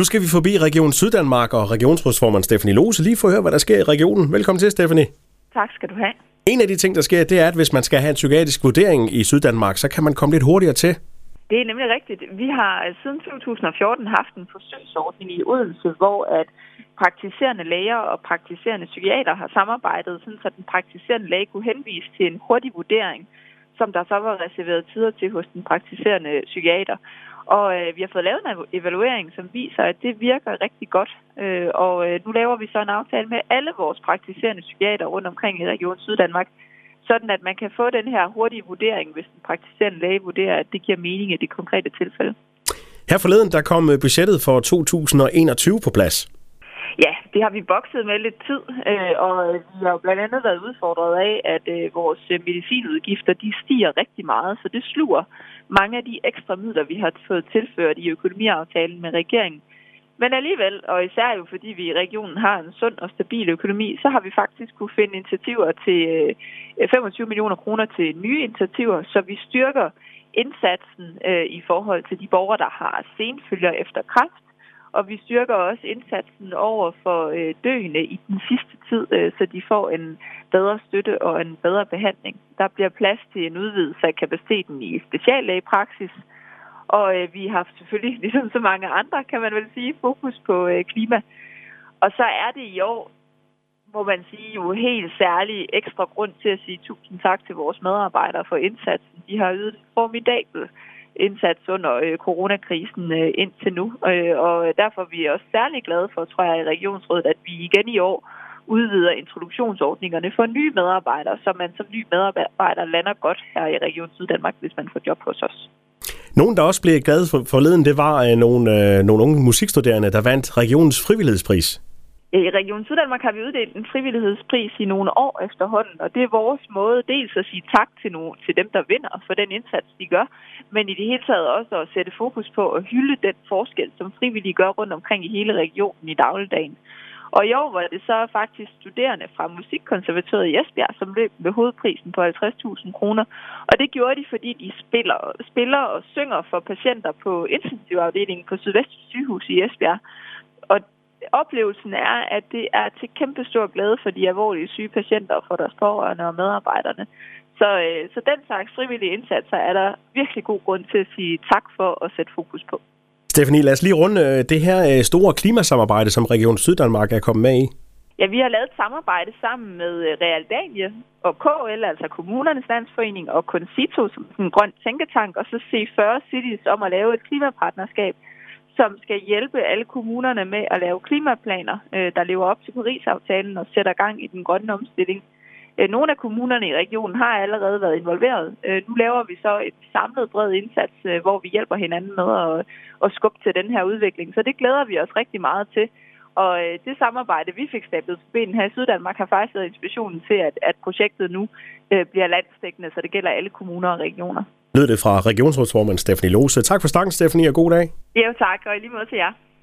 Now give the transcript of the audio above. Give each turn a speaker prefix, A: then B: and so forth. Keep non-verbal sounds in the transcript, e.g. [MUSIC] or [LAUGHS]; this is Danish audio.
A: Nu skal vi forbi Region Syddanmark og regionsrådsformand Stefanie Lose lige for at høre, hvad der sker i regionen. Velkommen til, Stefanie.
B: Tak skal du have.
A: En af de ting, der sker, det er, at hvis man skal have en psykiatrisk vurdering i Syddanmark, så kan man komme lidt hurtigere til.
B: Det er nemlig rigtigt. Vi har siden 2014 haft en forsøgsordning i Odense, hvor at praktiserende læger og praktiserende psykiater har samarbejdet, sådan så den praktiserende læge kunne henvise til en hurtig vurdering, som der så var reserveret tider til hos den praktiserende psykiater. Og øh, vi har fået lavet en evaluering, som viser, at det virker rigtig godt. Øh, og øh, nu laver vi så en aftale med alle vores praktiserende psykiater rundt omkring i Region Syddanmark, sådan at man kan få den her hurtige vurdering, hvis den praktiserende læge vurderer, at det giver mening i det konkrete tilfælde.
A: Her forleden, der kom øh, budgettet for 2021 på plads.
B: Det har vi bokset med lidt tid, øh, og vi har jo blandt andet været udfordret af, at øh, vores øh, medicinudgifter de stiger rigtig meget, så det sluger mange af de ekstra midler, vi har fået tilført i økonomiaftalen med regeringen. Men alligevel, og især jo fordi vi i regionen har en sund og stabil økonomi, så har vi faktisk kunne finde initiativer til øh, 25 millioner kroner til nye initiativer, så vi styrker indsatsen øh, i forhold til de borgere, der har senfølger efter kræft, og vi styrker også indsatsen over for øh, døende i den sidste tid, øh, så de får en bedre støtte og en bedre behandling. Der bliver plads til en udvidelse af kapaciteten i speciallægepraksis, og øh, vi har selvfølgelig, [LAUGHS] ligesom så mange andre, kan man vel sige, fokus på øh, klima. Og så er det i år, må man sige, jo helt særlig ekstra grund til at sige tusind tak til vores medarbejdere for indsatsen. De har ydet formidabel indsats under øh, coronakrisen øh, indtil nu. Øh, og derfor er vi også særlig glade for, tror jeg, i Regionsrådet, at vi igen i år udvider introduktionsordningerne for nye medarbejdere, så man som ny medarbejder lander godt her i Region Syddanmark, hvis man får job hos os.
A: Nogen, der også blev glade for forleden, det var øh, nogle, øh, nogle unge musikstuderende, der vandt regionens frivillighedspris.
B: Øh, I Region Syddanmark har vi uddelt en frivillighedspris i nogle år efterhånden, og det er vores måde dels at sige tak til, nogle, til dem, der vinder for den indsats, de gør, men i det hele taget også at sætte fokus på at hylde den forskel, som frivillige gør rundt omkring i hele regionen i dagligdagen. Og i år var det så faktisk studerende fra Musikkonservatoriet i Esbjerg, som løb med hovedprisen på 50.000 kroner. Og det gjorde de, fordi de spiller, spiller og synger for patienter på intensivafdelingen på Sydvest sygehus i Esbjerg. Oplevelsen er, at det er til kæmpe stor glæde for de alvorlige syge patienter og for deres pårørende og medarbejderne. Så, øh, så den slags frivillige indsatser er der virkelig god grund til at sige tak for at sætte fokus på.
A: Stefanie, lad os lige runde øh, det her øh, store klimasamarbejde, som Region Syddanmark er kommet med i.
B: Ja, vi har lavet et samarbejde sammen med øh, Realdanie og KL, altså Kommunernes Landsforening og Concito, som en grøn tænketank, og så C40 Cities om at lave et klimapartnerskab, som skal hjælpe alle kommunerne med at lave klimaplaner, øh, der lever op til Paris-aftalen og sætter gang i den grønne omstilling. Øh, nogle af kommunerne i regionen har allerede været involveret. Øh, nu laver vi så et samlet bred indsats, hvor vi hjælper hinanden med at, at skubbe til den her udvikling. Så det glæder vi os rigtig meget til. Og det samarbejde, vi fik stablet på benen her i Syddanmark, har faktisk været inspirationen til, at, at projektet nu bliver landstækkende, så det gælder alle kommuner og regioner.
A: Lød det fra regionsrådsformand Stefanie Lose. Tak for snakken, Stefanie, og god dag.
B: Ja, tak, og i lige måde til jer.